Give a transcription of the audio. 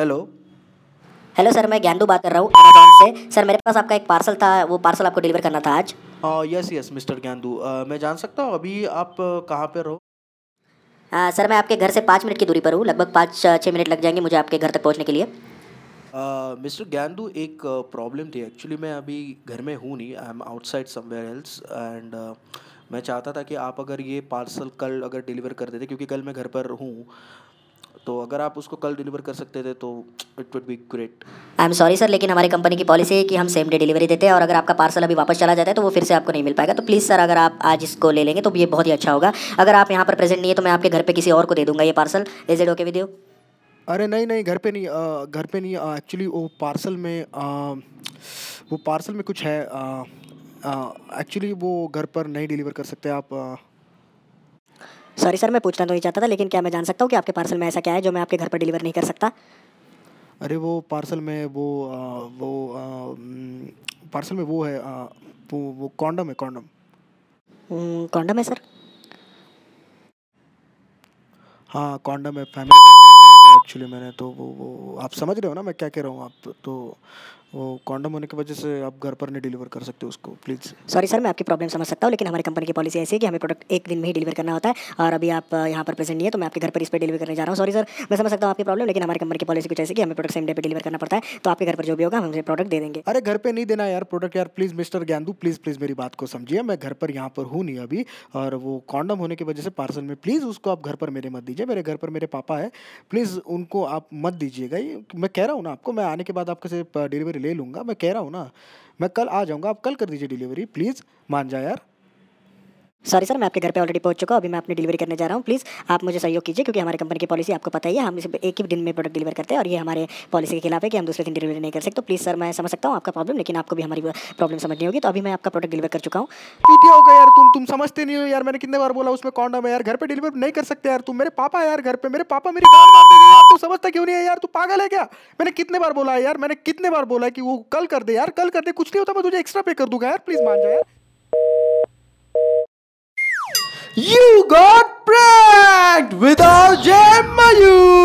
Hello hello sir मैं ज्ञानदू बात कर रहा हूँ अमेजोन से। सर मेरे पास आपका एक पार्सल था वो पार्सल आपको डिलीवर करना था आज। Yes yes mister Gyandu. अ, मैं जान सकता हूँ अभी आप कहाँ पर रहो? आ, सर मैं आपके घर से पाँच मिनट की दूरी पर हूँ लगभग पाँच छः मिनट लग जाएँगे मुझे आपके घर तक पहुँचने के लिए। मिस्टर ज्ञानदू एक प्रॉब्लम थी। एक्चुअली मैं अभी घर में हूँ नहीं I am outside somewhere else and मैं चाहता था कि आप अगर ये पार्सल कल अगर डिलीवर कर देते क्योंकि कल मैं घर पर हूँ तो अगर आप उसको कल डिलीवर कर सकते थे तो it would be great I am sorry sir लेकिन हमारी कंपनी की पॉलिसी है कि हम सेम डे डिलीवरी देते हैं और अगर आपका पार्सल अभी वापस चला जाता है तो वो फिर से आपको नहीं मिल पाएगा। तो प्लीज़ सर अगर आप आज इसको ले लेंगे तो ये बहुत ही अच्छा होगा। अगर आप यहाँ पर प्रेजेंट नहीं है तो मैं आपके घर पर किसी और को दे दूँगा ये parcel is it okay with you अरे नहीं नहीं घर पे नहीं घर पे नहीं एक्चुअली वो पार्सल में वो पार्सल में कुछ है एक्चुअली वो घर पर नहीं डिलीवर कर सकते आप सॉरी सर मैं पूछना तो नहीं चाहता था लेकिन क्या मैं जान सकता हूँ कि आपके पार्सल में ऐसा क्या है जो मैं आपके घर पर डिलीवर नहीं कर सकता? अरे वो पार्सल में वो अ, वो म, पार्सल में वो है अ, वो वो कॉन्डम है कॉन्डम कॉन्डम है सर हाँ कॉन्डम है फैमिली एक्चुअली मैंने तो वो वो आप समझ रहे हो ना मैं क्या कह रहा हूँ आप तो वो कॉन्डम होने की वजह से आप घर पर नहीं डिलीवर कर सकते उसको प्लीज़ सॉरी सर मैं आपकी प्रॉब्लम समझ सकता हूँ लेकिन हमारी कंपनी की पॉलिसी ऐसी है कि हमें प्रोडक्ट एक दिन में ही डिलीवर करना होता है और अभी आप यहाँ पर प्रेजेंट नहीं है तो मैं आपके घर पर इस पर डिलीवर करने जा रहा हूँ। सॉरी सर मैं समझ सकता हूँ आपकी प्रॉब्लम लेकिन हमारी कंपनी की पॉलिसी कुछ ऐसी कि हमें प्रोडक्ट सेम डे पे डिलीवर करना पड़ता है तो आपके घर पर जो भी होगा हम उसे प्रोडक्ट दे देंगे। अरे घर पर नहीं देना यार प्रोडक्ट यार please mister Gyandu please please मेरी बात को समझिए मैं घर पर यहाँ पर हूँ नहीं अभी और वो कॉन्डम होने की वजह से पार्सल में प्लीज़ उसको आप घर पर मेरे मत दीजिए मेरे घर पर मेरे पापा है प्लीज़ उनको आप मत दीजिएगा ये मैं कह रहा हूँ ना आपको मैं आने के बाद आपके से डिलीवरी ले लूँगा। मैं कह रहा हूँ ना, मैं कल आ जाऊँगा। आप कल कर दीजिए डिलीवरी। प्लीज़, मान जाए यार। सॉरी सर मैं आपके घर पे ऑलरेडी पहुँच चुका हूँ। अभी मैं अपनी डिलीवरी करने जा रहा हूँ। प्लीज़ आप मुझे सहयोग कीजिए, क्योंकि हमारी कंपनी की पॉलिसी आपको पता ही है। हम इसे एक ही दिन में प्रोडक्ट डिलीवर करते हैं और ये हमारे पॉलिसी के खिलाफ है कि हम दूसरे दिन डिलीवरी नहीं कर सकते। तो प्लीज़ सर मैं समझ सकता हूँ आपका प्रॉब्लम लेकिन आपको भी हमारी प्रॉब्लम समझनी होगी। तो अभी मैं आपका प्रोडक्ट डिलीवर कर चुका हूँ। पीटिया हो गया यार, तुम तुम समझते नहीं हो यार। मैंने कितने बार बोला उसमें कॉन्डम है यार। घर पर डिलीवर नहीं कर सकते यार। तुम मेरे पापा यार घर पर मेरे पापा मेरी मार देंगे यार। तू समझता क्यों नहीं है यार? तू पागल है क्या? मैंने कितने बार बोला है यार? मैंने कितने बार बोला है कि वो कल कर दे यार। कल कर दे। कुछ नहीं होता, मैं तुझे एक्स्ट्रा पे कर दूँगा यार। प्लीज़ मान जाए यार। You got pranked with our Gemma you!